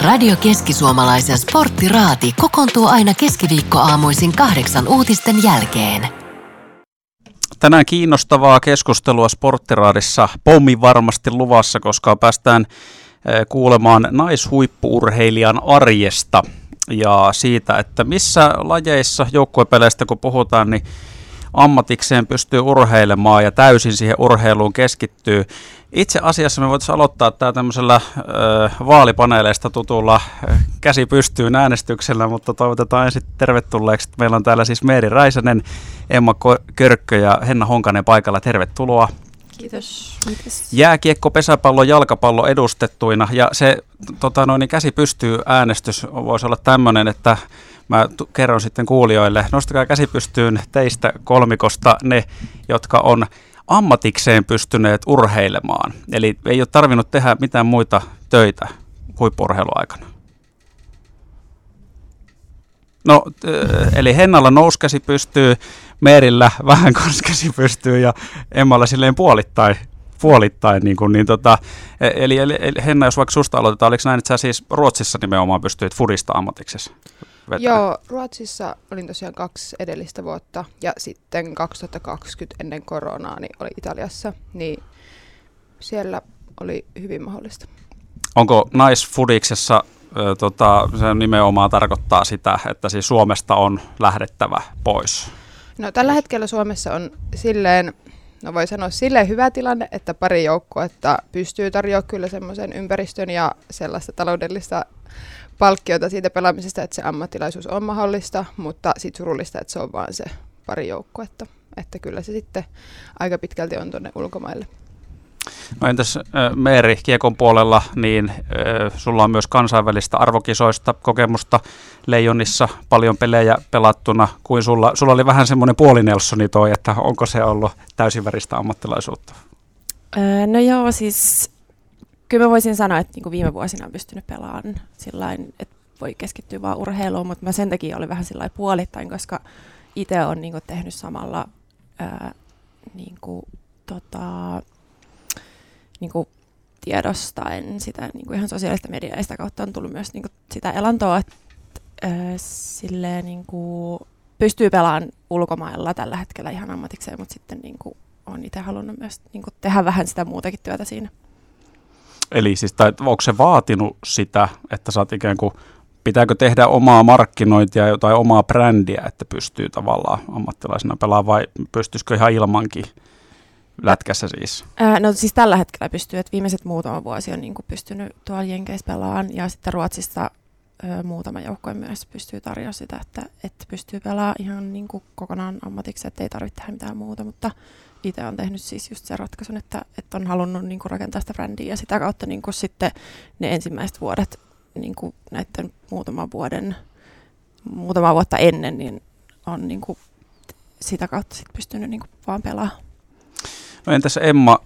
Radio Keski-Suomalaisen sporttiraati kokoontuu aina keskiviikkoaamuisin kahdeksan uutisten jälkeen. Tänään kiinnostavaa keskustelua sporttiraadissa pommi varmasti luvassa, koska päästään eh, kuulemaan naishuippuurheilijan arjesta ja siitä, että missä lajeissa joukkuepeleistä kun puhutaan, niin ammatikseen pystyy urheilemaan ja täysin siihen urheiluun keskittyy. Itse asiassa me voitaisiin aloittaa tämä tämmöisellä äh, vaalipaneeleista tutulla käsi pystyyn äänestyksellä, mutta toivotetaan ensin tervetulleeksi. Meillä on täällä siis Meeri Räisänen, Emma Körkkö ja Henna Honkanen paikalla. Tervetuloa. Kiitos. Jääkiekko, pesäpallo, jalkapallo edustettuina ja se tota noin, käsi pystyy äänestys voisi olla tämmöinen, että mä t- kerron sitten kuulijoille, nostakaa käsi pystyyn teistä kolmikosta ne, jotka on ammatikseen pystyneet urheilemaan. Eli ei ole tarvinnut tehdä mitään muita töitä huippurheiluaikana. No, eli Hennalla nouskäsi pystyy, Meerillä vähän käsi pystyy ja Emmalla silleen puolittain puolittain. Niin, kuin, niin tota, e, eli, eli, Henna, jos vaikka susta aloitetaan, oliko näin, että sä siis Ruotsissa nimenomaan pystyit fudista ammatiksessa? Vetää? Joo, Ruotsissa olin tosiaan kaksi edellistä vuotta ja sitten 2020 ennen koronaa niin oli Italiassa, niin siellä oli hyvin mahdollista. Onko naisfudiksessa nice tota, se nimenomaan tarkoittaa sitä, että siis Suomesta on lähdettävä pois? No tällä hetkellä Suomessa on silleen, no voi sanoa silleen hyvä tilanne, että pari joukkuetta pystyy tarjoamaan kyllä semmoisen ympäristön ja sellaista taloudellista palkkiota siitä pelaamisesta, että se ammattilaisuus on mahdollista, mutta sitten surullista, että se on vain se pari joukkuetta. Että kyllä se sitten aika pitkälti on tuonne ulkomaille. No entäs Meeri Kiekon puolella, niin sulla on myös kansainvälistä arvokisoista kokemusta Leijonissa, paljon pelejä pelattuna, kuin sulla, sulla oli vähän semmoinen puolinelsoni toi, että onko se ollut täysin ammattilaisuutta? no joo, siis kyllä mä voisin sanoa, että niinku viime vuosina on pystynyt pelaamaan sillä että voi keskittyä vaan urheiluun, mutta mä sen takia olin vähän sillä puolittain, koska itse olen niinku tehnyt samalla ää, niinku, tota, niinku tiedostaen sitä niinku ihan sosiaalista mediaa ja sitä kautta on tullut myös niinku sitä elantoa, että silleen, niinku, pystyy pelaamaan ulkomailla tällä hetkellä ihan ammatikseen, mutta sitten niinku, on itse halunnut myös niinku, tehdä vähän sitä muutakin työtä siinä. Eli siis, tai onko se vaatinut sitä, että oot ikään kuin, pitääkö tehdä omaa markkinointia tai omaa brändiä, että pystyy tavallaan ammattilaisena pelaamaan vai pystyisikö ihan ilmankin lätkässä siis? Ää, no siis tällä hetkellä pystyy, että viimeiset muutama vuosi on niin pystynyt tuolla Jenkeissä pelaamaan ja sitten Ruotsissa ö, muutama joukkue myös pystyy tarjoamaan sitä, että, että pystyy pelaamaan ihan niin kuin kokonaan ammatiksi, että ei tarvitse tehdä mitään muuta, mutta itse on tehnyt siis just sen ratkaisun, että, että on halunnut niin kuin rakentaa sitä brändiä ja sitä kautta niin kuin sitten ne ensimmäiset vuodet niin kuin näiden muutaman vuoden, muutama vuotta ennen, niin on niin kuin sitä kautta sit pystynyt niin kuin vaan pelaamaan. No entäs Emma,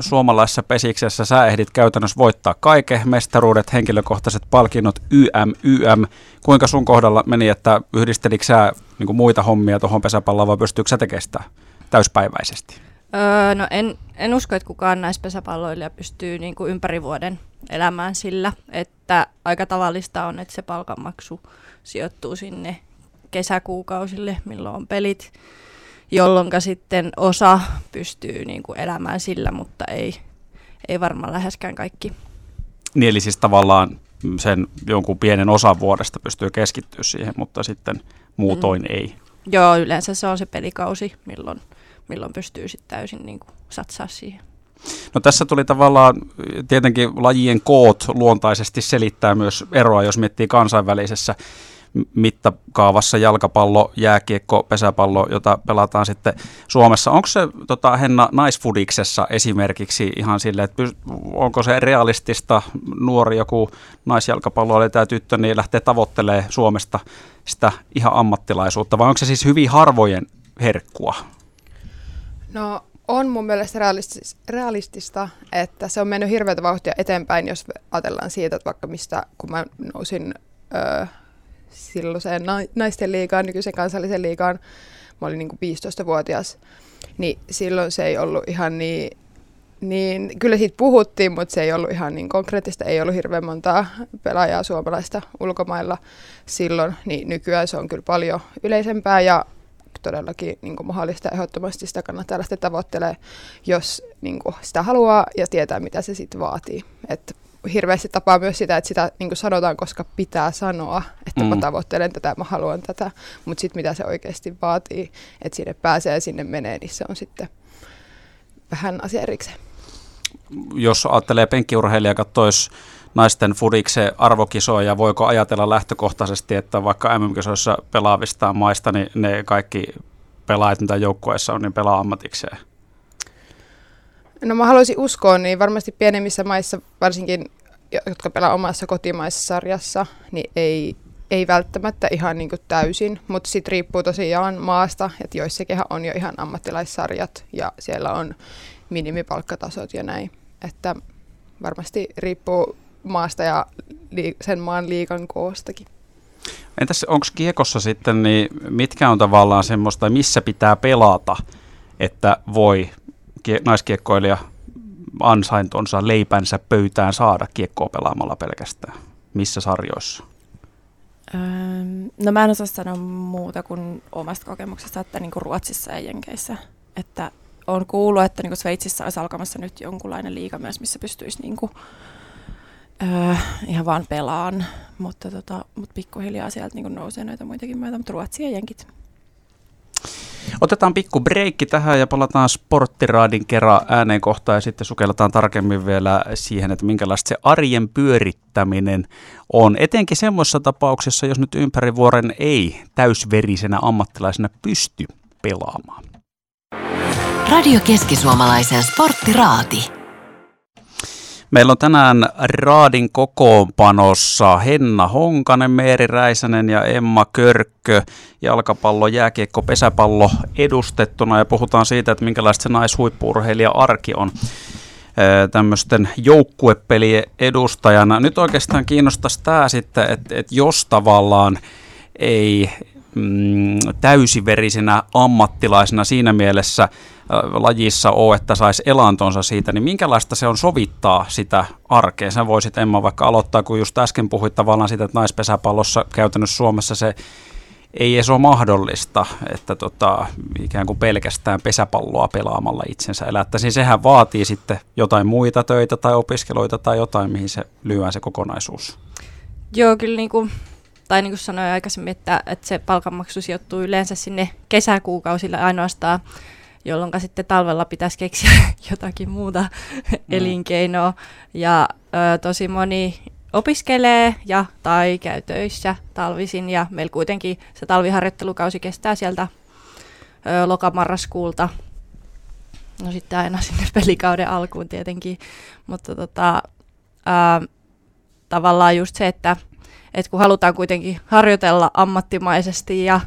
suomalaisessa pesiksessä sä ehdit käytännössä voittaa kaiken, mestaruudet, henkilökohtaiset palkinnot, YM, YM. Kuinka sun kohdalla meni, että yhdistelikö sä niin muita hommia tuohon pesäpalloon vai pystyykö sä tekemään sitä täyspäiväisesti? Öö, no en, en usko, että kukaan näistä pesäpalloilija pystyy niin kuin ympäri vuoden elämään sillä, että aika tavallista on, että se palkanmaksu sijoittuu sinne kesäkuukausille, milloin on pelit, jolloin sitten osa pystyy niin kuin elämään sillä, mutta ei, ei varmaan läheskään kaikki. Niin eli siis tavallaan sen jonkun pienen osan vuodesta pystyy keskittyä siihen, mutta sitten muutoin mm. ei. Joo, yleensä se on se pelikausi, milloin, milloin pystyy sitten täysin niin kuin satsaa siihen. No tässä tuli tavallaan, tietenkin lajien koot luontaisesti selittää myös eroa, jos miettii kansainvälisessä mittakaavassa jalkapallo, jääkiekko, pesäpallo, jota pelataan sitten Suomessa. Onko se tota, Henna naisfudiksessa esimerkiksi ihan sille, että onko se realistista nuori joku naisjalkapallo tai tyttö, niin lähtee tavoittelemaan Suomesta sitä ihan ammattilaisuutta, vai onko se siis hyvin harvojen herkkua? No on mun mielestä realistis- realistista, että se on mennyt hirveätä vauhtia eteenpäin, jos ajatellaan siitä, että vaikka mistä, kun mä nousin öö, silloiseen naisten liigaan, nykyisen kansallisen liigaan, mä olin niin kuin 15-vuotias, niin silloin se ei ollut ihan niin niin kyllä siitä puhuttiin, mutta se ei ollut ihan niin konkreettista. Ei ollut hirveän montaa pelaajaa suomalaista ulkomailla silloin, niin nykyään se on kyllä paljon yleisempää ja todellakin niin kuin mahdollista ehdottomasti sitä kannattaa lähteä tavoittelemaan, jos niin kuin sitä haluaa ja tietää, mitä se sitten vaatii. Et hirveästi tapaa myös sitä, että sitä niin kuin sanotaan, koska pitää sanoa, että mm. mä tavoittelen tätä, mä haluan tätä, mutta sitten mitä se oikeasti vaatii, että sinne pääsee ja sinne menee, niin se on sitten vähän asia erikseen. Jos ajattelee penkkiurheilija, katsoisi naisten fudikse arvokisoja, voiko ajatella lähtökohtaisesti, että vaikka MM-kisoissa pelaavista maista, niin ne kaikki pelaajat, mitä joukkueessa on, niin pelaa ammatikseen? No mä haluaisin uskoa, niin varmasti pienemmissä maissa, varsinkin jotka pelaa omassa kotimaisessa sarjassa, niin ei, ei välttämättä ihan niin täysin, mutta sitten riippuu tosiaan maasta, että joissakin on jo ihan ammattilaissarjat ja siellä on minimipalkkatasot ja näin. Että varmasti riippuu maasta ja sen maan liikan koostakin. Entäs onko kiekossa sitten, niin mitkä on tavallaan semmoista, missä pitää pelata, että voi naiskiekkoilija ansaintonsa leipänsä pöytään saada kiekkoa pelaamalla pelkästään? Missä sarjoissa? No mä en osaa sanoa muuta kuin omasta kokemuksesta, että niin kuin Ruotsissa ja Jenkeissä. Että on kuullut, että niin kuin Sveitsissä olisi alkamassa nyt jonkunlainen liiga myös, missä pystyisi niin kuin, öö, ihan vaan pelaan, mutta, tota, mutta pikkuhiljaa sieltä niin kuin nousee näitä muitakin maita, mutta Ruotsi ja Jenkit. Otetaan pikku breikki tähän ja palataan sporttiraadin kerran ääneen kohtaan ja sitten sukelletaan tarkemmin vielä siihen, että minkälaista se arjen pyörittäminen on. Etenkin semmoisessa tapauksessa, jos nyt ympäri vuoren ei täysverisenä ammattilaisena pysty pelaamaan. Radio Keski-Suomalaisen sporttiraati. Meillä on tänään Raadin kokoonpanossa Henna Honkanen, Meeri Räisänen ja Emma Körkkö, jalkapallo, jääkiekko, pesäpallo edustettuna ja puhutaan siitä, että minkälaista se naishuippuurheilija arki on tämmöisten joukkuepelien edustajana. Nyt oikeastaan kiinnostaisi tämä sitten, että, että jos tavallaan ei mm, täysiverisenä ammattilaisena siinä mielessä lajissa ole, että saisi elantonsa siitä, niin minkälaista se on sovittaa sitä arkea? Sä voisit Emma vaikka aloittaa, kun just äsken puhuit tavallaan siitä, että naispesäpallossa käytännössä Suomessa se ei edes ole mahdollista, että tota, ikään kuin pelkästään pesäpalloa pelaamalla itsensä elättäisiin. Sehän vaatii sitten jotain muita töitä tai opiskeluita tai jotain, mihin se lyö se kokonaisuus. Joo, kyllä niin kuin tai niin kuin sanoin aikaisemmin, että, että se palkanmaksu sijoittuu yleensä sinne kesäkuukausille ainoastaan, jolloin sitten talvella pitäisi keksiä jotakin muuta mm. elinkeinoa. Ja ö, tosi moni opiskelee ja tai käy töissä talvisin ja meillä kuitenkin se talviharjoittelukausi kestää sieltä ö, lokamarraskuulta no sitten aina sinne pelikauden alkuun tietenkin, mutta tota, ö, tavallaan just se, että että kun halutaan kuitenkin harjoitella ammattimaisesti ja,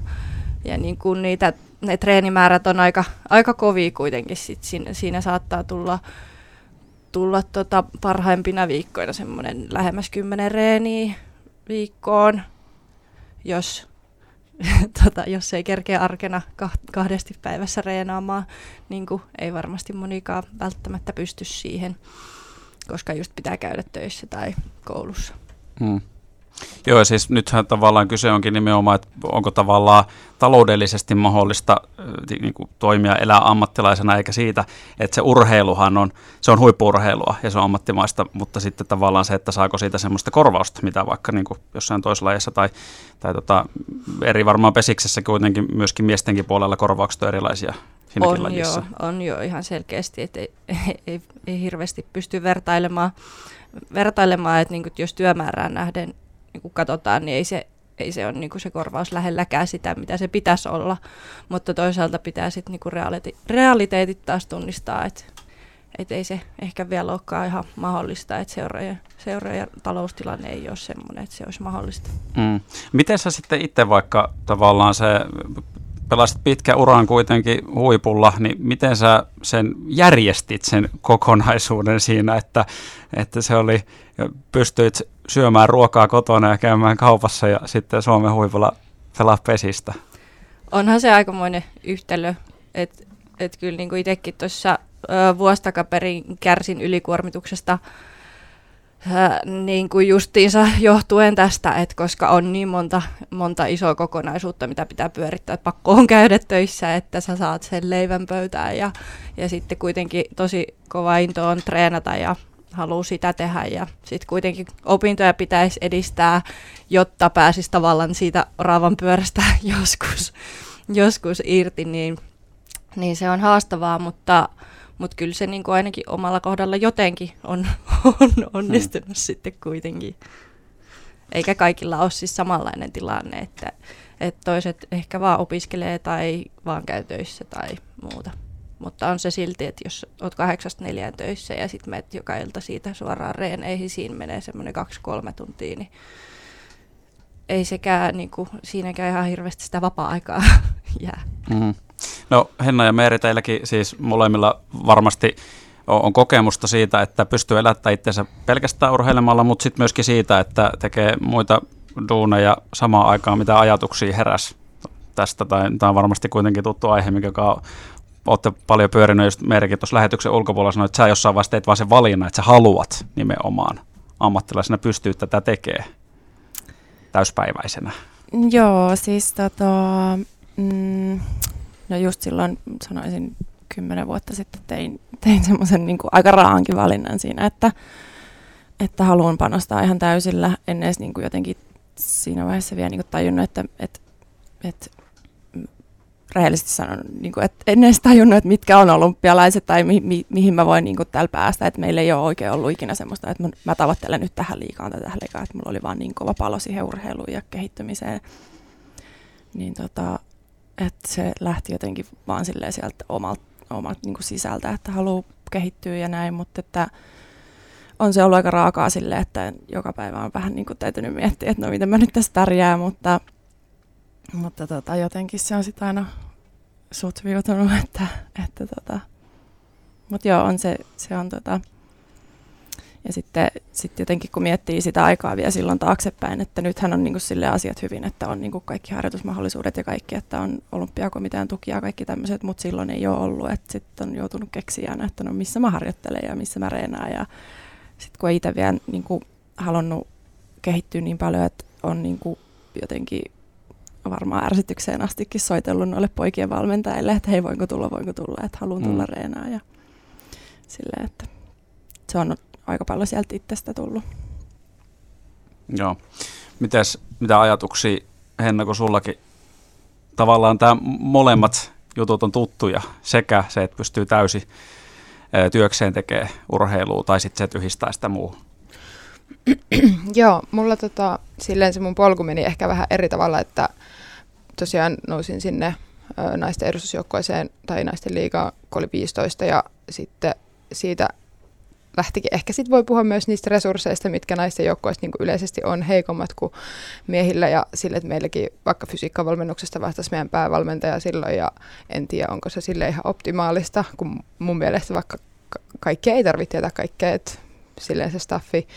ja niin kuin niitä, ne treenimäärät on aika, aika kovia kuitenkin, sit siinä, siinä saattaa tulla, tulla tota parhaimpina viikkoina semmoinen lähemmäs kymmenen reeniä viikkoon, jos, tota, jos ei kerkeä arkena kahdesti päivässä reenaamaan, niin ei varmasti monikaan välttämättä pysty siihen, koska just pitää käydä töissä tai koulussa. Hmm. Joo, siis nythän tavallaan kyse onkin nimenomaan, että onko tavallaan taloudellisesti mahdollista niin kuin toimia, elää ammattilaisena, eikä siitä, että se urheiluhan on, se on huippuurheilua ja se on ammattimaista, mutta sitten tavallaan se, että saako siitä semmoista korvausta, mitä vaikka niin kuin jossain toisessa tai, tai tota, eri varmaan pesiksessä kuitenkin myöskin miestenkin puolella korvaukset on erilaisia on lajissa. jo, on jo ihan selkeästi, että ei, ei, ei, ei hirveästi pysty vertailemaan, vertailemaan että niin kuin, jos työmäärään nähden niin kuin katsotaan, niin ei se, ei se ole niin kuin se korvaus lähelläkään sitä, mitä se pitäisi olla. Mutta toisaalta pitää sitten niin realiti- realiteetit taas tunnistaa, että et ei se ehkä vielä olekaan ihan mahdollista, että seuraajan, seuraajan taloustilanne ei ole semmoinen, että se olisi mahdollista. Mm. Miten sä sitten itse vaikka tavallaan se pelasit pitkä uran kuitenkin huipulla, niin miten sä sen järjestit sen kokonaisuuden siinä, että, että se oli, pystyit syömään ruokaa kotona ja käymään kaupassa ja sitten Suomen huipulla pelaa pesistä? Onhan se aikamoinen yhtälö, että et kyllä niin itsekin tuossa ö, vuosi takaperin kärsin ylikuormituksesta niin kuin justiinsa johtuen tästä, että koska on niin monta, monta isoa kokonaisuutta, mitä pitää pyörittää, että pakko on käydä töissä, että sä saat sen leivän pöytään ja, ja sitten kuitenkin tosi kova into on treenata ja haluaa sitä tehdä ja sitten kuitenkin opintoja pitäisi edistää, jotta pääsisi tavallaan siitä raavan pyörästä joskus, joskus irti, niin, niin se on haastavaa, mutta mutta kyllä se niin kuin ainakin omalla kohdalla jotenkin on, on onnistunut hmm. sitten kuitenkin. Eikä kaikilla ole siis samanlainen tilanne, että, että toiset ehkä vaan opiskelee tai vaan käy töissä tai muuta. Mutta on se silti, että jos olet kahdeksasta neljään töissä ja sitten menet joka ilta siitä suoraan reeneihin, siinä menee semmoinen kaksi-kolme tuntia, niin ei sekään, niin kuin, siinäkään ihan hirveästi sitä vapaa-aikaa jää. Mm. No Henna ja Meeri, teilläkin siis molemmilla varmasti on kokemusta siitä, että pystyy elättämään itsensä pelkästään urheilemalla, mutta sitten myöskin siitä, että tekee muita duuneja samaan aikaan, mitä ajatuksia heräs tästä. Tai tämä on varmasti kuitenkin tuttu aihe, mikä olette paljon pyörinyt, just Meerikin tuossa lähetyksen ulkopuolella sanoi, että sä jossain vaiheessa teet vaan sen valinnan, että sä haluat nimenomaan ammattilaisena pystyä tätä tekemään täyspäiväisenä. Joo, siis tota, mm, No just silloin sanoisin kymmenen vuotta sitten tein, tein semmoisen niin aika raankin valinnan siinä, että, että haluan panostaa ihan täysillä. En edes niin kuin jotenkin siinä vaiheessa vielä niin kuin tajunnut, että, että, että rehellisesti sanon, niin kuin, että en edes tajunnut, että mitkä on olympialaiset tai mi, mi, mihin mä voin niin kuin, täällä päästä. Että meillä ei ole oikein ollut ikinä semmoista, että mä, mä tavoittelen nyt tähän liikaan tai tähän liikaan, että mulla oli vaan niin kova palo siihen urheiluun ja kehittymiseen. Niin tota, että se lähti jotenkin vaan silleen sieltä omalta, omalta niin sisältä, että haluaa kehittyä ja näin, mutta että on se ollut aika raakaa silleen, että joka päivä on vähän niin kuin täytynyt miettiä, että no miten mä nyt tässä tärjää, mutta, mutta tota, jotenkin se on sitten aina sutviutunut, että, että tota, mutta joo, on se, se on tota, ja sitten sit jotenkin kun miettii sitä aikaa vielä silloin taaksepäin, että nythän on niinku sille asiat hyvin, että on niinku kaikki harjoitusmahdollisuudet ja kaikki, että on olympiakomitean tukia ja kaikki tämmöiset, mutta silloin ei ole ollut, että sitten on joutunut keksiä että no missä mä harjoittelen ja missä mä reenaan. Ja sitten kun ei itse vielä niinku halunnut kehittyä niin paljon, että on niinku jotenkin varmaan ärsytykseen astikin soitellut noille poikien valmentajille, että hei voinko tulla, voinko tulla, että haluan tulla mm. reenaa ja silleen, että se on aika paljon sieltä itsestä tullut. Joo. Mites, mitä ajatuksia, Henna, kun sullakin tavallaan tämä molemmat jutut on tuttuja, sekä se, että pystyy täysin työkseen tekemään urheilua, tai sitten se, että yhdistää sitä muuhun? Joo, mulla tota, silleen se mun polku meni ehkä vähän eri tavalla, että tosiaan nousin sinne ö, naisten edustusjoukkoiseen tai naisten liigaan, kun oli 15 ja sitten siitä lähtikin. Ehkä sitten voi puhua myös niistä resursseista, mitkä naisten joukkoista niin yleisesti on heikommat kuin miehillä ja sille, että meilläkin vaikka fysiikkavalmennuksesta vastasi meidän päävalmentaja silloin ja en tiedä, onko se sille ihan optimaalista, kun mun mielestä vaikka kaikkea ei tarvitse tietää kaikkea, että silleen se staffi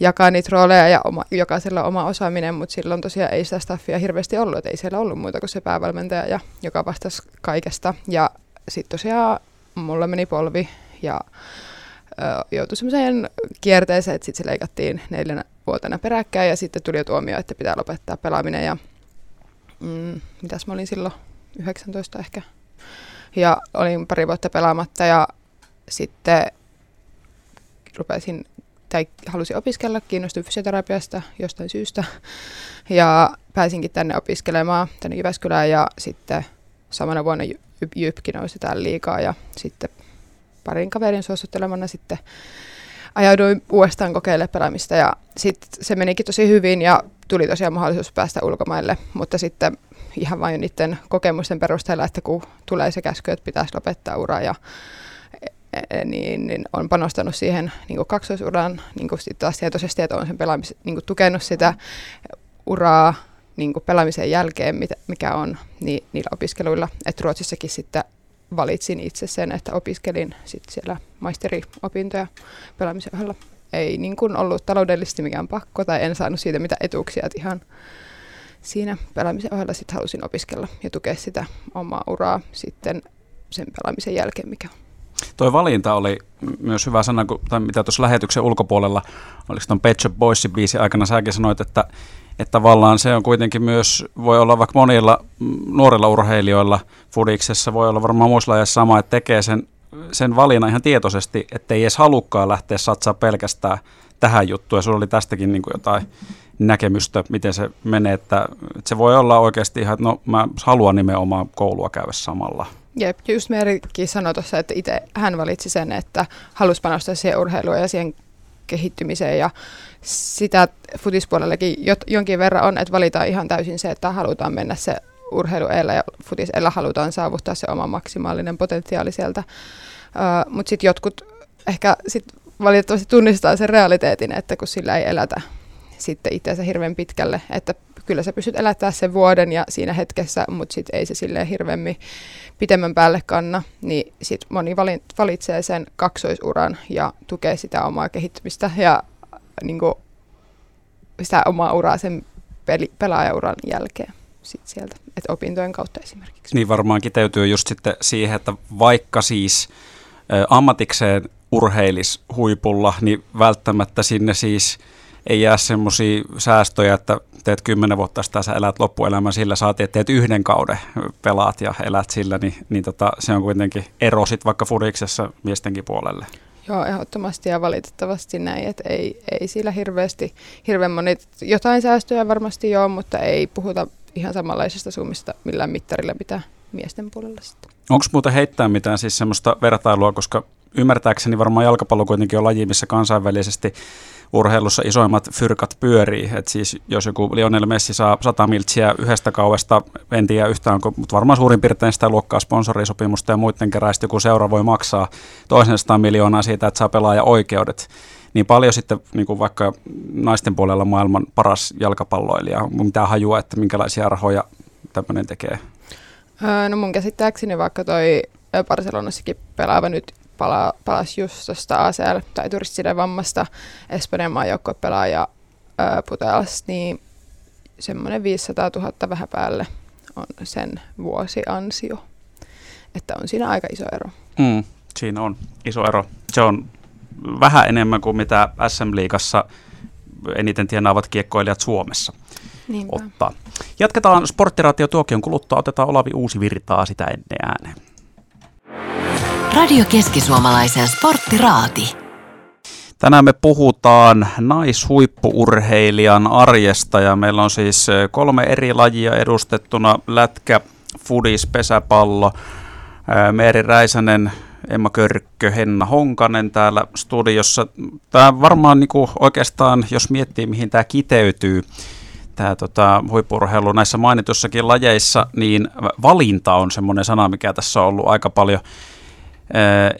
jakaa niitä rooleja ja oma, jokaisella oma osaaminen, mutta silloin tosiaan ei sitä staffia hirveästi ollut, että ei siellä ollut muuta kuin se päävalmentaja, ja, joka vastasi kaikesta. Ja sitten tosiaan mulla meni polvi ja joutui semmoiseen kierteeseen, että sitten se leikattiin neljänä vuotena peräkkäin ja sitten tuli jo tuomio, että pitää lopettaa pelaaminen ja mm, mitäs mä olin silloin, 19 ehkä. Ja olin pari vuotta pelaamatta ja sitten rupesin tai halusin opiskella, kiinnostuin fysioterapiasta jostain syystä. Ja pääsinkin tänne opiskelemaan tänne Jyväskylään ja sitten samana vuonna Jypki nousi täällä liikaa ja sitten parin kaverin suosittelemana sitten ajauduin uudestaan kokeilemaan pelaamista ja sitten se menikin tosi hyvin ja tuli tosiaan mahdollisuus päästä ulkomaille, mutta sitten ihan vain niiden kokemusten perusteella, että kun tulee se käsky, että pitäisi lopettaa ura ja niin, niin on panostanut siihen niin kuin kaksoisuraan niin kuin sit taas tietoisesti, että on sen pelaamis, niin kuin tukenut sitä uraa niin kuin pelaamisen jälkeen, mikä on niin, niillä opiskeluilla. Että Ruotsissakin sitten valitsin itse sen, että opiskelin sit siellä maisteriopintoja pelaamisen ohella. Ei niin kuin ollut taloudellisesti mikään pakko tai en saanut siitä mitä etuuksia, että ihan siinä pelaamisen ohella sitten halusin opiskella ja tukea sitä omaa uraa sitten sen pelaamisen jälkeen, mikä Toi valinta oli myös hyvä sana, kun, tai mitä tuossa lähetyksen ulkopuolella, oliko tuon Pet Shop Boysin biisin aikana, säkin sanoit, että, että tavallaan se on kuitenkin myös, voi olla vaikka monilla nuorilla urheilijoilla fudiksessa, voi olla varmaan muissa sama, että tekee sen, sen valinnan ihan tietoisesti, ettei edes halukkaan lähteä satsaa pelkästään tähän juttuun, ja sulla oli tästäkin niin kuin jotain näkemystä, miten se menee, että, että se voi olla oikeasti ihan, että no mä haluan nimenomaan koulua käydä samalla. Jep, just Merikin sanoi tuossa, että itse hän valitsi sen, että halusi panostaa siihen urheiluun ja siihen kehittymiseen ja sitä futispuolellakin jonkin verran on, että valitaan ihan täysin se, että halutaan mennä se urheilu ja futis halutaan saavuttaa se oma maksimaalinen potentiaali sieltä. Uh, Mutta sitten jotkut ehkä sit valitettavasti tunnistaa sen realiteetin, että kun sillä ei elätä sitten itseänsä hirveän pitkälle, että kyllä sä pystyt elättää sen vuoden ja siinä hetkessä, mutta sitten ei se silleen hirveämmin pitemmän päälle kanna, niin sitten moni valitsee sen kaksoisuran ja tukee sitä omaa kehittymistä ja niin kuin, sitä omaa uraa sen peli, pelaajauran jälkeen sit sieltä, että opintojen kautta esimerkiksi. Niin varmaan kiteytyy just sitten siihen, että vaikka siis ä, ammatikseen urheilis huipulla, niin välttämättä sinne siis ei jää semmoisia säästöjä, että teet kymmenen vuotta sitä, sä elät loppuelämän sillä, saatiin, että teet yhden kauden, pelaat ja elät sillä, niin, niin tota, se on kuitenkin ero sitten vaikka fudiksessa miestenkin puolelle. Joo, ehdottomasti ja valitettavasti näin, että ei, ei sillä hirveästi, hirveän moni, jotain säästöjä varmasti joo, mutta ei puhuta ihan samanlaisista summista millään mittarilla mitä miesten puolella sitten. Onko muuta heittää mitään siis semmoista vertailua, koska ymmärtääkseni varmaan jalkapallo kuitenkin on laji, missä kansainvälisesti urheilussa isoimmat fyrkat pyörii. Et siis jos joku Lionel Messi saa 100 miltsiä yhdestä kaudesta, en tiedä yhtään, mutta varmaan suurin piirtein sitä luokkaa sponsorisopimusta ja muiden keräistä joku seura voi maksaa toisen 100 miljoonaa siitä, että saa pelaaja oikeudet. Niin paljon sitten niin kuin vaikka naisten puolella maailman paras jalkapalloilija, mitä hajua, että minkälaisia rahoja tämmöinen tekee? no mun käsittääkseni vaikka toi Barcelonassakin pelaava nyt pala, palasi just tuosta ACL tai vammasta Espanjan maajoukkuepelaaja Putelas, niin semmoinen 500 000 vähän päälle on sen vuosiansio. Että on siinä aika iso ero. Mm, siinä on iso ero. Se on vähän enemmän kuin mitä SM-liigassa eniten tienaavat kiekkoilijat Suomessa Niinpä. ottaa. Jatketaan Sporttiraatio tuokion kuluttua. Otetaan Olavi Uusi virtaa sitä ennen ääneen. Radio Keski-Suomalaisen sporttiraati. Tänään me puhutaan naishuippuurheilijan arjesta ja meillä on siis eh, kolme eri lajia edustettuna. Lätkä, fudis, pesäpallo, eh, Meeri Räisänen, Emma Körkkö, Henna Honkanen täällä studiossa. Tämä varmaan niin kuin oikeastaan, jos miettii mihin tämä kiteytyy, tämä tota, huippurheilu näissä mainitussakin lajeissa, niin valinta on semmoinen sana, mikä tässä on ollut aika paljon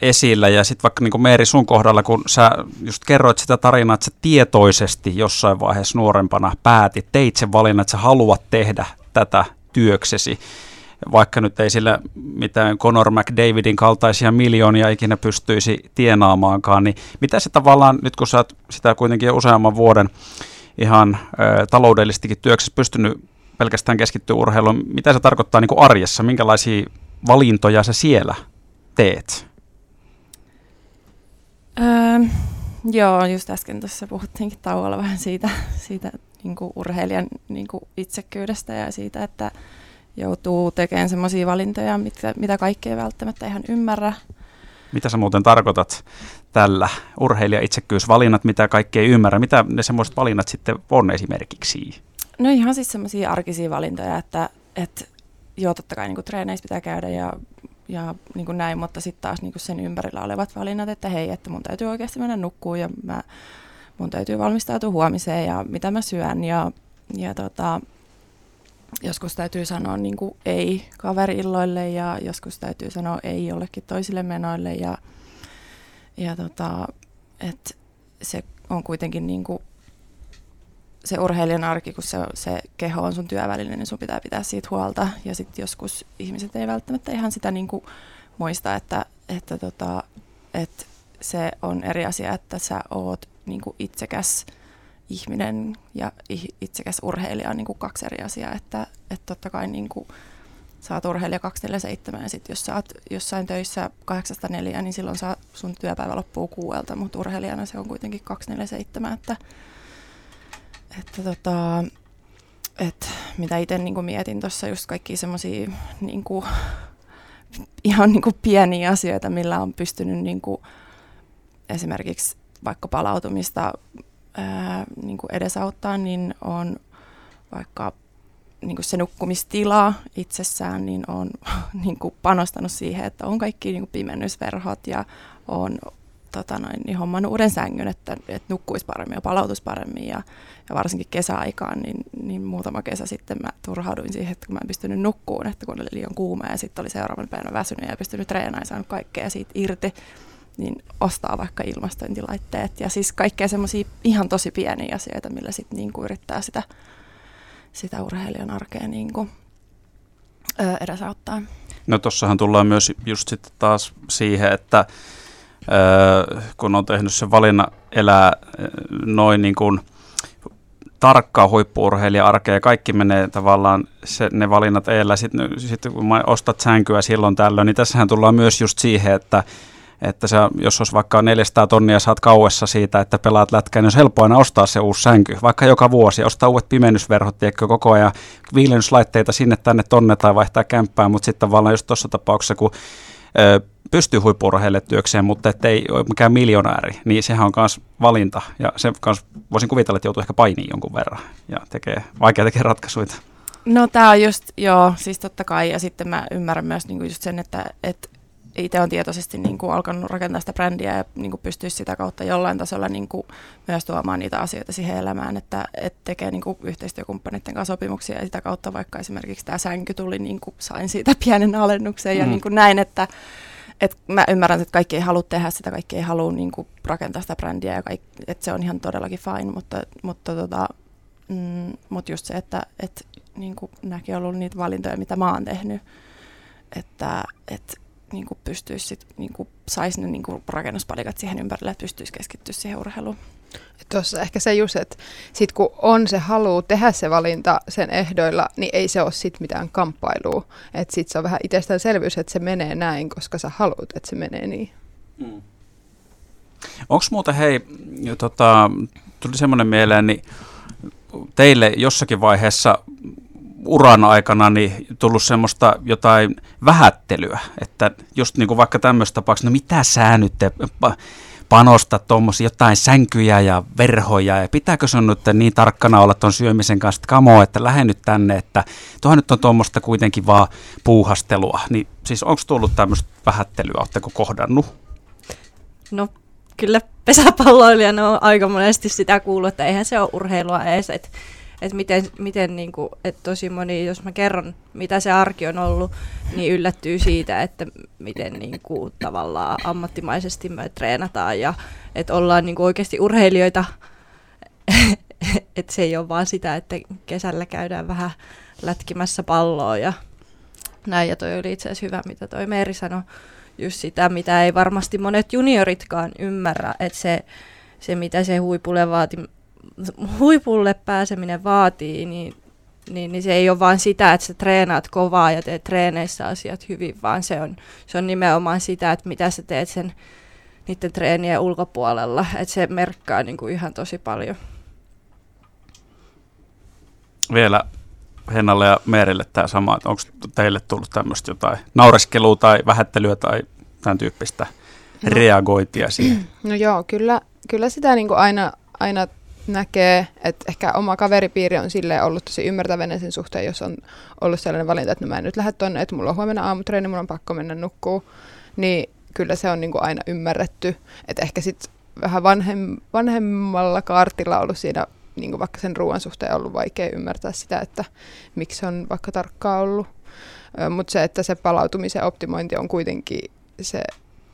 esillä. Ja sitten vaikka niin Meeri sun kohdalla, kun sä just kerroit sitä tarinaa, että sä tietoisesti jossain vaiheessa nuorempana päätit, teit sen valinnan, että sä haluat tehdä tätä työksesi, vaikka nyt ei sillä mitään Conor McDavidin kaltaisia miljoonia ikinä pystyisi tienaamaankaan, niin mitä se tavallaan, nyt kun sä oot sitä kuitenkin useamman vuoden ihan ö, taloudellistikin työksessä pystynyt pelkästään keskittyä urheiluun, mitä se tarkoittaa niin kuin arjessa, minkälaisia valintoja sä siellä teet? Öö, joo, just äsken tuossa puhuttiinkin tauolla vähän siitä, siitä niin kuin urheilijan niin kuin itsekyydestä ja siitä, että joutuu tekemään sellaisia valintoja, mitä, mitä kaikki ei välttämättä ihan ymmärrä. Mitä sä muuten tarkoitat tällä urheilija-itsekkyysvalinnat, mitä kaikki ei ymmärrä? Mitä ne semmoiset valinnat sitten on esimerkiksi? No ihan siis semmoisia arkisia valintoja, että, että joo, totta kai niin kuin treeneissä pitää käydä ja ja niin kuin näin, mutta sitten taas niin kuin sen ympärillä olevat valinnat, että hei, että mun täytyy oikeasti mennä nukkuun ja mä, mun täytyy valmistautua huomiseen ja mitä mä syön. Ja, ja tota, joskus täytyy sanoa niin kuin ei kaveriilloille ja joskus täytyy sanoa ei jollekin toisille menoille. Ja, ja tota, että se on kuitenkin niin kuin se urheilijan arki, kun se, se keho on sun työväline, niin sun pitää pitää siitä huolta. Ja sitten joskus ihmiset ei välttämättä ihan sitä niin kuin muista, että, että, tota, että se on eri asia, että sä oot niin kuin itsekäs ihminen ja itsekäs urheilija on niin kuin kaksi eri asiaa. Että, että totta kai niin kuin sä oot urheilija 247 ja sitten jos sä oot jossain töissä 804, niin silloin saa, sun työpäivä loppuu kuuelta, mutta urheilijana se on kuitenkin 247, että, että tota, et mitä itse niin mietin tuossa just kaikki semmoisia niin ihan niin kuin pieniä asioita, millä on pystynyt niin kuin esimerkiksi vaikka palautumista ää, niin kuin edesauttaa, niin on vaikka niin kuin se nukkumistila itsessään, niin on niin kuin panostanut siihen, että on kaikki niin kuin pimennysverhot ja on tota noin, niin hommannut uuden sängyn, että, että nukkuisi paremmin ja palautuisi paremmin. Ja, ja varsinkin kesäaikaan, niin, niin muutama kesä sitten mä turhauduin siihen, että kun mä en pystynyt nukkuun, että kun oli liian kuuma ja sitten oli seuraavan päivänä väsynyt ja pystynyt treenaamaan ja saanut kaikkea siitä irti, niin ostaa vaikka ilmastointilaitteet. Ja siis kaikkea semmoisia ihan tosi pieniä asioita, millä sitten niin yrittää sitä, sitä urheilijan arkea niin kuin, ö, edesauttaa. No tossahan tullaan myös just sitten taas siihen, että kun on tehnyt sen valinnan elää noin niin kuin tarkkaa huippuurheilija-arkea ja kaikki menee tavallaan se, ne valinnat eellä. Sitten sit kun ostat sänkyä silloin tällöin, niin tässähän tullaan myös just siihen, että että se, jos olisi vaikka 400 tonnia saat kauessa siitä, että pelaat lätkää, niin olisi helppo aina ostaa se uusi sänky, vaikka joka vuosi, ostaa uudet pimennysverhot, tiedätkö, koko ajan viilennyslaitteita sinne tänne tonne tai vaihtaa kämppää, mutta sitten tavallaan just tuossa tapauksessa, kun pystyy huippuurheille työkseen, mutta ettei ole mikään miljonääri, niin sehän on myös valinta. Ja se kans, voisin kuvitella, että joutuu ehkä painiin jonkun verran ja tekee, vaikea tekee ratkaisuja. No tämä on just, joo, siis totta kai. Ja sitten mä ymmärrän myös niinku just sen, että et itse on tietoisesti niinku alkanut rakentaa sitä brändiä ja niinku pystyisi sitä kautta jollain tasolla niinku myös tuomaan niitä asioita siihen elämään, että et tekee niinku yhteistyökumppaneiden kanssa sopimuksia ja sitä kautta vaikka esimerkiksi tämä sänky tuli, niinku sain siitä pienen alennuksen mm. ja niinku näin, että et mä ymmärrän, että kaikki ei halua tehdä sitä, kaikki ei halua niin kuin, rakentaa sitä brändiä, ja kaikki, että se on ihan todellakin fine, mutta, mutta tota, mm, mut just se, että et, niin kuin, nämäkin on ollut niitä valintoja, mitä mä oon tehnyt, että et, niin kuin pystyisi sit, niin kuin, saisi ne niin kuin, rakennuspalikat siihen ympärille, että pystyisi keskittyä siihen urheiluun. Tuossa ehkä se just, että sit kun on se halu tehdä se valinta sen ehdoilla, niin ei se ole sit mitään kamppailua. Että sit se on vähän itsestäänselvyys, että se menee näin, koska sä haluat, että se menee niin. Mm. Onko muuta, hei, tota, tuli semmoinen mieleen, niin teille jossakin vaiheessa uran aikana niin tullut semmoista jotain vähättelyä, että just niin kuin vaikka tämmöistä tapauksessa, no mitä sä nyt te, panosta tuommoisia jotain sänkyjä ja verhoja ja pitääkö se nyt niin tarkkana olla tuon syömisen kanssa, että kamo, että lähde nyt tänne, että tuohon nyt on tuommoista kuitenkin vaan puuhastelua. Niin siis onko tullut tämmöistä vähättelyä, oletteko kohdannut? No kyllä pesäpalloilijana on aika monesti sitä kuullut, että eihän se ole urheilua edes, että että miten, miten niin kuin, että tosi moni, jos mä kerron, mitä se arki on ollut, niin yllättyy siitä, että miten niin kuin, tavallaan ammattimaisesti me treenataan ja että ollaan niin kuin, oikeasti urheilijoita, että se ei ole vaan sitä, että kesällä käydään vähän lätkimässä palloa ja näin, ja toi oli itse asiassa hyvä, mitä toi Meeri sanoi, just sitä, mitä ei varmasti monet junioritkaan ymmärrä, että se, se mitä se huipulle vaati, huipulle pääseminen vaatii, niin, niin, niin se ei ole vain sitä, että sä treenaat kovaa ja teet treeneissä asiat hyvin, vaan se on, se on nimenomaan sitä, että mitä sä teet sen niiden treenien ulkopuolella, että se merkkaa niin kuin ihan tosi paljon. Vielä Hennalle ja Meerille tämä sama, että onko teille tullut tämmöistä jotain naureskelua tai vähättelyä tai tämän tyyppistä no. reagointia siihen? No joo, kyllä, kyllä sitä niin kuin aina, aina näkee, että ehkä oma kaveripiiri on sille ollut tosi ymmärtäväinen sen suhteen, jos on ollut sellainen valinta, että no mä en nyt lähde tuonne, että mulla on huomenna aamutreeni, mulla on pakko mennä nukkuu, niin kyllä se on niin kuin aina ymmärretty. Että ehkä sitten vähän vanhem, vanhemmalla kaartilla ollut siinä niin kuin vaikka sen ruoan suhteen ollut vaikea ymmärtää sitä, että miksi on vaikka tarkkaa ollut. Mutta se, että se palautumisen optimointi on kuitenkin se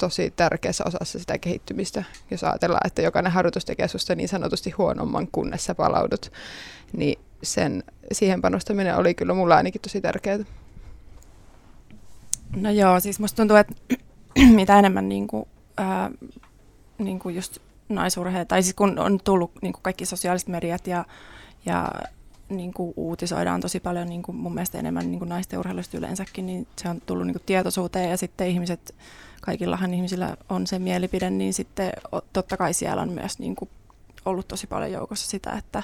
tosi tärkeässä osassa sitä kehittymistä. Jos ajatellaan, että jokainen harjoitus tekee sinusta niin sanotusti huonomman, kunnes sä palaudut, niin sen, siihen panostaminen oli kyllä mulla ainakin tosi tärkeää. No joo, siis musta tuntuu, että mitä enemmän niin kuin, ää, niin kuin just naisurheet, tai siis kun on tullut niin kuin kaikki sosiaaliset mediat ja, ja niin kuin uutisoidaan tosi paljon niin kuin mun mielestä enemmän niin kuin naisten urheilusta yleensäkin, niin se on tullut niin kuin tietoisuuteen ja sitten ihmiset, kaikillahan ihmisillä on se mielipide, niin sitten totta kai siellä on myös niin kuin ollut tosi paljon joukossa sitä, että,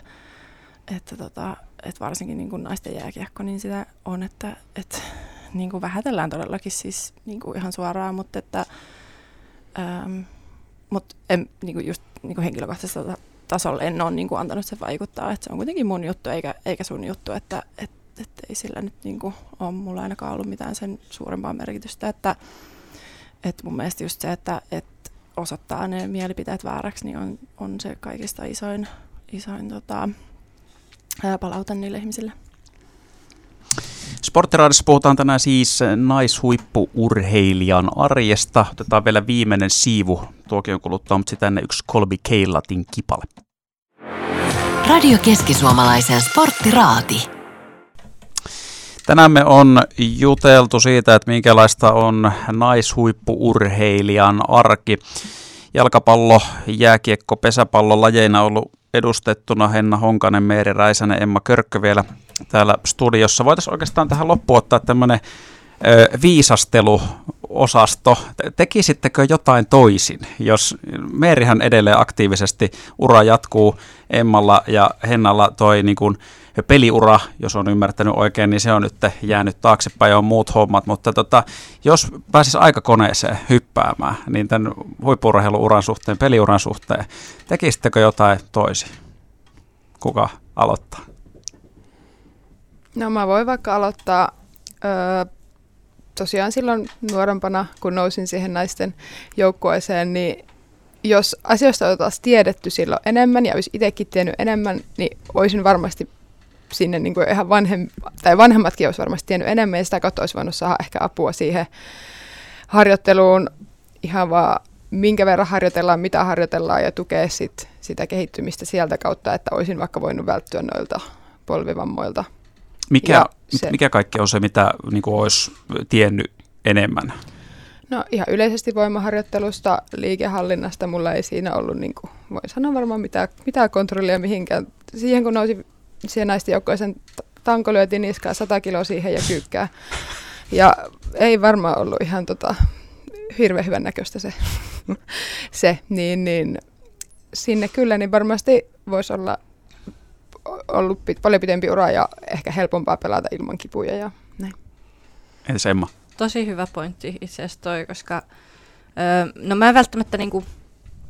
että, tota, että varsinkin niin kuin naisten jääkiekko, niin sitä on, että, että niin kuin vähätellään todellakin siis niin kuin ihan suoraan, mutta että ähm, mut en, niin kuin just niin kuin tasolla en ole niin kuin antanut se vaikuttaa, että se on kuitenkin mun juttu eikä, eikä sun juttu, että et, et ei sillä nyt niin kuin ole mulla ainakaan ollut mitään sen suurempaa merkitystä, että et mun mielestä just se, että et osoittaa ne mielipiteet vääräksi, niin on, on se kaikista isoin, isoin tota, palaute niille ihmisille. Sporttiraadissa puhutaan tänään siis naishuippuurheilijan arjesta. Otetaan vielä viimeinen siivu tuokion kuluttua, mutta sitä ennen yksi Kolbi Keilatin kipale. Radio Keski-Suomalaisen sporttiraati. Tänään me on juteltu siitä, että minkälaista on naishuippuurheilijan arki. Jalkapallo, jääkiekko, pesäpallo lajeina ollut edustettuna Henna Honkanen, Meeri Räisänen, Emma Körkkö vielä täällä studiossa. Voitaisiin oikeastaan tähän loppuun ottaa tämmöinen viisasteluosasto. Tekisittekö jotain toisin, jos Meerihän edelleen aktiivisesti ura jatkuu Emmalla ja Hennalla toi niin kuin peliura, jos on ymmärtänyt oikein, niin se on nyt jäänyt taaksepäin ja on muut hommat, mutta tota, jos pääsis aikakoneeseen hyppäämään, niin tämän huippurheiluuran suhteen, peliuran suhteen, tekisittekö jotain toisin? Kuka aloittaa? No mä voin vaikka aloittaa öö, tosiaan silloin nuorempana, kun nousin siihen naisten joukkueeseen, niin jos asioista oltaisiin tiedetty silloin enemmän ja olisi itsekin tiennyt enemmän, niin olisin varmasti sinne niin kuin ihan vanhem, tai vanhemmatkin olisi varmasti tiennyt enemmän ja sitä kautta olisi voinut saada ehkä apua siihen harjoitteluun ihan vaan minkä verran harjoitellaan, mitä harjoitellaan ja tukea sit sitä kehittymistä sieltä kautta, että olisin vaikka voinut välttyä noilta polvivammoilta. Mikä, se, mikä kaikki on se, mitä niin kuin olisi tiennyt enemmän? No ihan yleisesti voimaharjoittelusta, liikehallinnasta mulla ei siinä ollut, niin kuin, voi sanoa varmaan mitään, mitään kontrollia mihinkään. Siihen kun nousi siihen naisten joukkoisen tanko lyötiin niskaa 100 kiloa siihen ja kyykkää. Ja ei varmaan ollut ihan tota, hirveän hyvän näköistä se, se niin, niin sinne kyllä, niin varmasti voisi olla ollut pit, paljon pitempi ura ja ehkä helpompaa pelata ilman kipuja ja näin. Entäs Emma? Tosi hyvä pointti itse asiassa toi, koska öö, no mä en välttämättä niinku,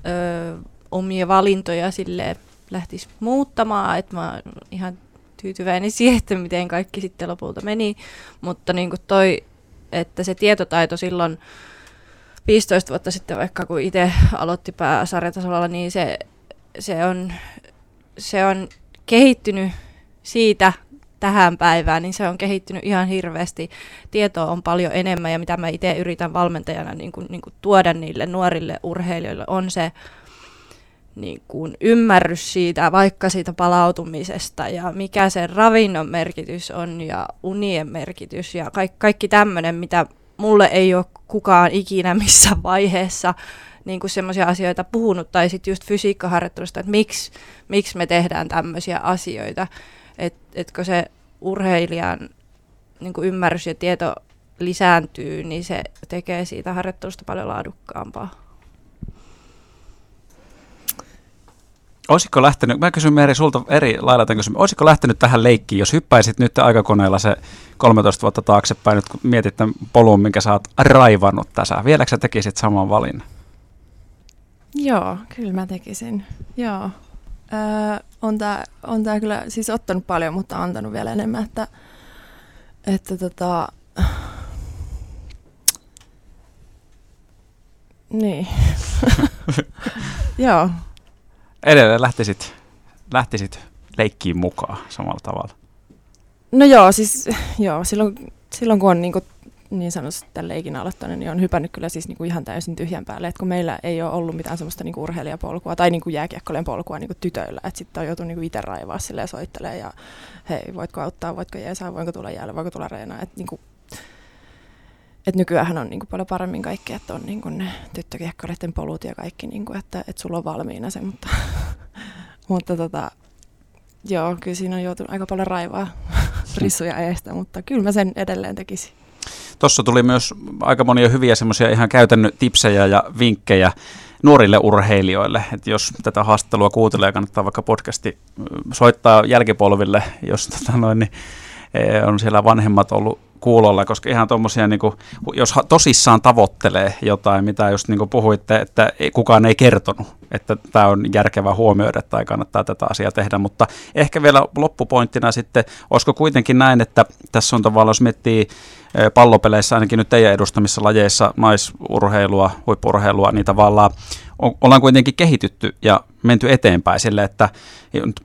öö, omia valintoja silleen lähtisi muuttamaan, että mä oon ihan tyytyväinen siihen, että miten kaikki sitten lopulta meni, mutta niin kuin toi, että se tietotaito silloin 15 vuotta sitten vaikka kun itse aloitti pääsarjatasolla, niin se, se, on, se on kehittynyt siitä tähän päivään, niin se on kehittynyt ihan hirveästi. Tietoa on paljon enemmän ja mitä mä itse yritän valmentajana niin kuin, niin kuin tuoda niille nuorille urheilijoille on se niin kuin ymmärrys siitä, vaikka siitä palautumisesta ja mikä se ravinnon merkitys on ja unien merkitys ja kaikki, kaikki tämmöinen, mitä mulle ei ole kukaan ikinä missä vaiheessa niin kuin semmoisia asioita puhunut, tai sitten just fysiikkaharjoittelusta, että miksi, miksi me tehdään tämmöisiä asioita, että etkö se urheilijan niin kuin ymmärrys ja tieto lisääntyy, niin se tekee siitä harjoittelusta paljon laadukkaampaa. Olisiko lähtenyt, mä kysyn Meri sulta eri lailla tämän kysymyksen, olisiko lähtenyt tähän leikkiin, jos hyppäisit nyt aikakoneella se 13 vuotta taaksepäin, nyt kun mietit tämän polun, minkä sä oot raivannut tässä, vieläkö sä tekisit saman valinnan? Joo, kyllä mä tekisin, joo. Öö, on tää, on tää kyllä siis ottanut paljon, mutta antanut vielä enemmän, että, että tota, niin. joo, edelleen lähtisit, lähtisit leikkiin mukaan samalla tavalla? No joo, siis joo, silloin, silloin kun on niin, kuin, niin sanotusti tämän leikin aloittanut, niin on hypännyt kyllä siis niin kuin ihan täysin tyhjän päälle. Et kun meillä ei ole ollut mitään semmoista niin kuin urheilijapolkua tai niin kuin jääkiekkojen polkua niin kuin tytöillä, että sitten on joutunut niin itse raivaa ja soittelemaan ja hei, voitko auttaa, voitko jeesaa, voinko tulla jäälle, voinko tulla reenaa. Että niin kuin, et nykyään on niin kuin paljon paremmin kaikki, että on niin kuin ne tyttökiekkoreiden polut ja kaikki, niin kuin, että, että sulla on valmiina se, mutta, mutta tota, joo, kyllä siinä on joutunut aika paljon raivaa rissuja eestä, mutta kyllä mä sen edelleen tekisin. Tuossa tuli myös aika monia hyviä semmoisia ihan käytännön tipsejä ja vinkkejä nuorille urheilijoille. Että jos tätä haastattelua kuuntelee, kannattaa vaikka podcasti soittaa jälkipolville, jos tota noin, niin, e, on siellä vanhemmat ollut kuulolla, koska ihan tuommoisia, niin jos tosissaan tavoittelee jotain, mitä just niin kuin puhuitte, että kukaan ei kertonut, että tämä on järkevä huomioida tai kannattaa tätä asiaa tehdä, mutta ehkä vielä loppupointtina sitten, olisiko kuitenkin näin, että tässä on tavallaan, jos miettii pallopeleissä, ainakin nyt teidän edustamissa lajeissa, naisurheilua, huippurheilua, niin tavallaan ollaan kuitenkin kehitytty ja menty eteenpäin sille, että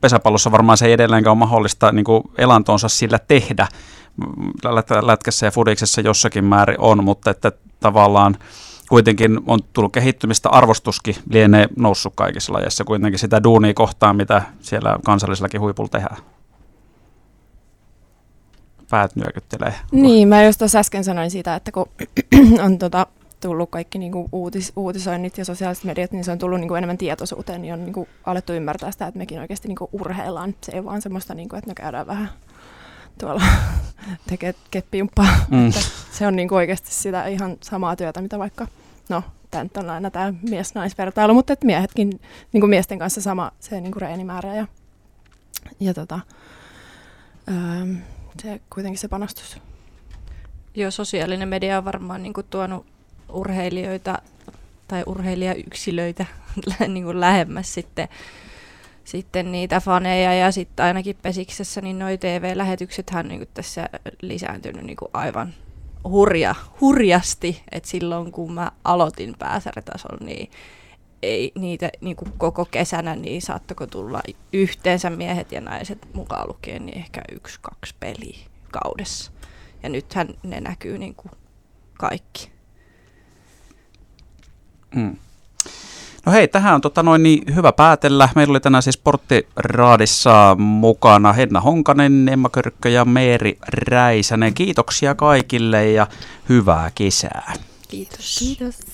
pesäpallossa varmaan se ei edelleenkään ole mahdollista niin elantonsa sillä tehdä, lätkässä ja fudiksessa jossakin määrin on, mutta että tavallaan kuitenkin on tullut kehittymistä, arvostuskin lienee noussut kaikissa lajeissa kuitenkin sitä duunia kohtaan, mitä siellä kansallisellakin huipulla tehdään. Päät nyökyttelee. Niin, mä just tuossa äsken sanoin siitä, että kun on tota, tullut kaikki niinku uutis, uutisoinnit ja sosiaaliset mediat, niin se on tullut niinku enemmän tietoisuuteen, niin on niinku alettu ymmärtää sitä, että mekin oikeasti niinku urheillaan. Se ei vaan semmoista, niinku, että me käydään vähän tuolla tekee keppijumppaa. Mm. se on niinku oikeasti sitä ihan samaa työtä, mitä vaikka, no tämä on aina tämä mies-naisvertailu, mutta että miehetkin niinku miesten kanssa sama se niinku reenimäärä ja, ja tota, öö, se kuitenkin se panostus. Joo, sosiaalinen media on varmaan niinku tuonut urheilijoita tai urheilijayksilöitä niin kuin lähemmäs sitten sitten niitä faneja ja sitten ainakin Pesiksessä niin noi TV-lähetyksethän niin tässä lisääntynyt niin aivan hurja, hurjasti, että silloin kun mä aloitin pääsäritasolla, niin ei niitä niin kuin koko kesänä, niin saattako tulla yhteensä miehet ja naiset mukaan lukien, niin ehkä yksi, kaksi peliä kaudessa. Ja nythän ne näkyy niin kuin kaikki. Mm. No hei, tähän on tota noin niin hyvä päätellä. Meillä oli tänään siis Sporttiraadissa mukana Henna Honkanen, Emma Körkkö ja Meeri Räisänen. Kiitoksia kaikille ja hyvää kesää. Kiitos. Kiitos.